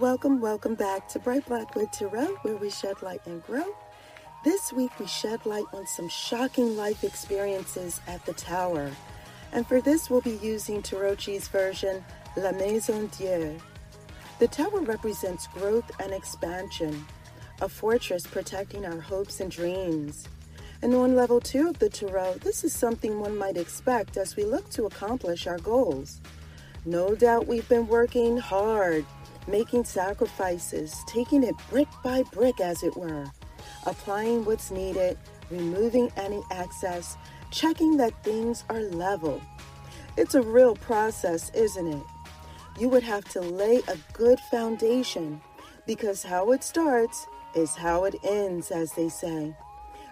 Welcome, welcome back to Bright Blackwood Tarot, where we shed light and grow. This week we shed light on some shocking life experiences at the Tower. And for this, we'll be using Tarotchi's version, La Maison Dieu. The Tower represents growth and expansion, a fortress protecting our hopes and dreams. And on level two of the Tarot, this is something one might expect as we look to accomplish our goals. No doubt we've been working hard making sacrifices, taking it brick by brick, as it were, applying what's needed, removing any excess, checking that things are level. It's a real process, isn't it? You would have to lay a good foundation because how it starts is how it ends, as they say,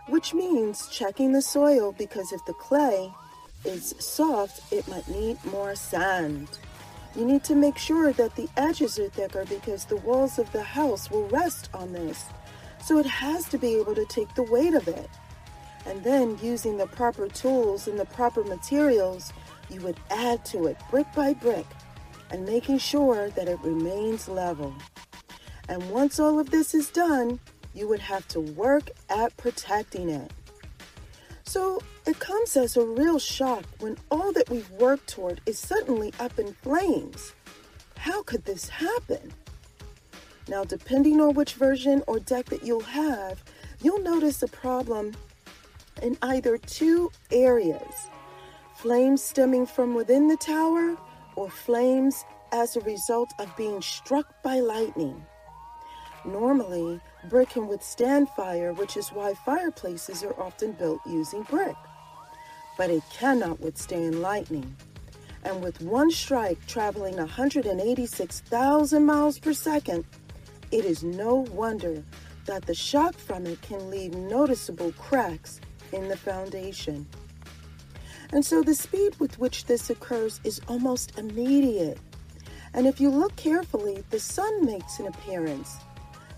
which means checking the soil because if the clay is soft, it might need more sand. You need to make sure that the edges are thicker because the walls of the house will rest on this. So it has to be able to take the weight of it. And then using the proper tools and the proper materials, you would add to it brick by brick and making sure that it remains level. And once all of this is done, you would have to work at protecting it. So it comes as a real shock when all that we've worked toward is suddenly up in flames. How could this happen? Now, depending on which version or deck that you'll have, you'll notice a problem in either two areas flames stemming from within the tower or flames as a result of being struck by lightning. Normally, brick can withstand fire, which is why fireplaces are often built using brick. But it cannot withstand lightning. And with one strike traveling 186,000 miles per second, it is no wonder that the shock from it can leave noticeable cracks in the foundation. And so the speed with which this occurs is almost immediate. And if you look carefully, the sun makes an appearance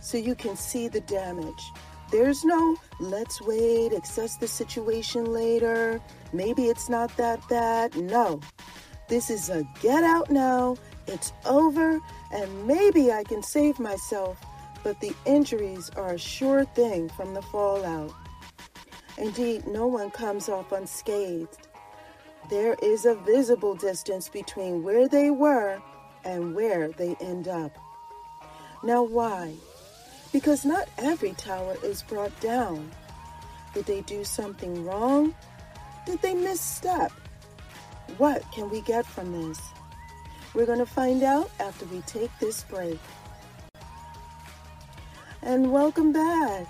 so you can see the damage. There's no let's wait, assess the situation later. Maybe it's not that bad. No. This is a get out now. It's over, and maybe I can save myself, but the injuries are a sure thing from the fallout. Indeed, no one comes off unscathed. There is a visible distance between where they were and where they end up. Now, why? Because not every tower is brought down. Did they do something wrong? Did they misstep? What can we get from this? We're going to find out after we take this break. And welcome back.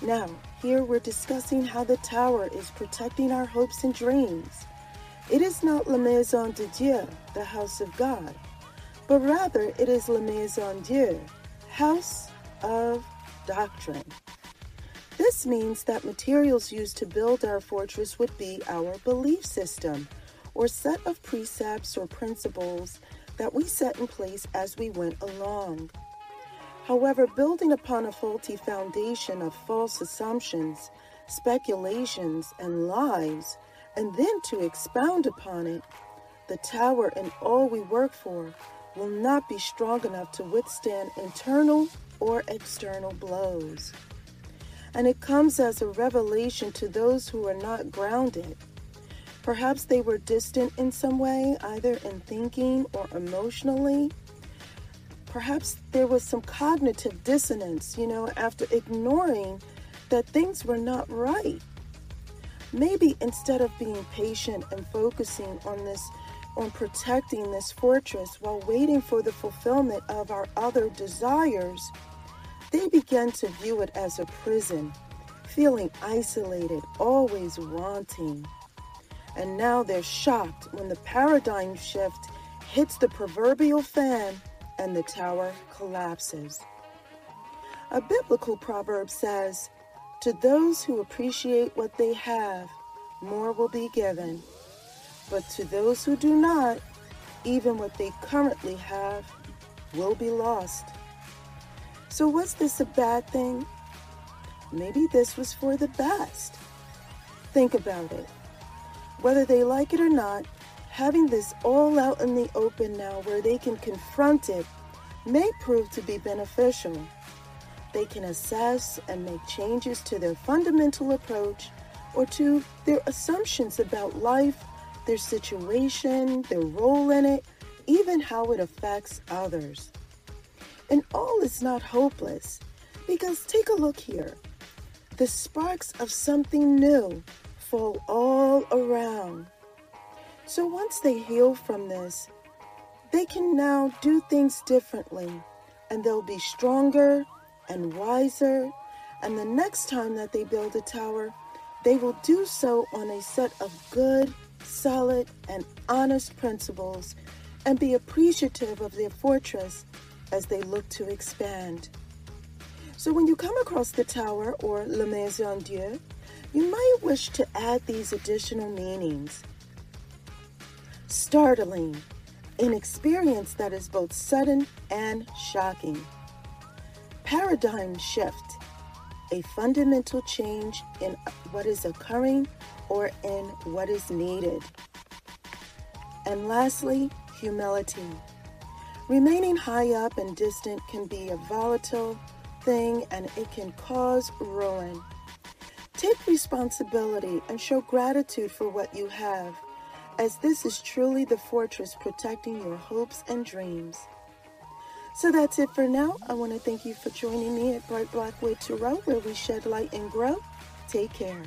Now, here we're discussing how the tower is protecting our hopes and dreams. It is not La Maison de Dieu, the house of God, but rather it is La Maison Dieu, house of doctrine. This means that materials used to build our fortress would be our belief system, or set of precepts or principles that we set in place as we went along. However, building upon a faulty foundation of false assumptions, speculations, and lies, and then to expound upon it, the tower and all we work for will not be strong enough to withstand internal or external blows. And it comes as a revelation to those who are not grounded. Perhaps they were distant in some way, either in thinking or emotionally. Perhaps there was some cognitive dissonance, you know, after ignoring that things were not right. Maybe instead of being patient and focusing on this, on protecting this fortress while waiting for the fulfillment of our other desires, they began to view it as a prison, feeling isolated, always wanting. And now they're shocked when the paradigm shift hits the proverbial fan and the tower collapses. A biblical proverb says, To those who appreciate what they have, more will be given. But to those who do not, even what they currently have will be lost. So, was this a bad thing? Maybe this was for the best. Think about it. Whether they like it or not, having this all out in the open now where they can confront it may prove to be beneficial. They can assess and make changes to their fundamental approach or to their assumptions about life, their situation, their role in it, even how it affects others. And all is not hopeless because take a look here. The sparks of something new fall all around. So once they heal from this, they can now do things differently and they'll be stronger and wiser. And the next time that they build a tower, they will do so on a set of good, solid, and honest principles and be appreciative of their fortress as they look to expand. So when you come across the tower or La Maison Dieu, you might wish to add these additional meanings. Startling, an experience that is both sudden and shocking. Paradigm shift, a fundamental change in what is occurring or in what is needed. And lastly, humility. Remaining high up and distant can be a volatile thing and it can cause ruin. Take responsibility and show gratitude for what you have, as this is truly the fortress protecting your hopes and dreams. So that's it for now. I want to thank you for joining me at Bright Black Wood Tarot, where we shed light and grow. Take care.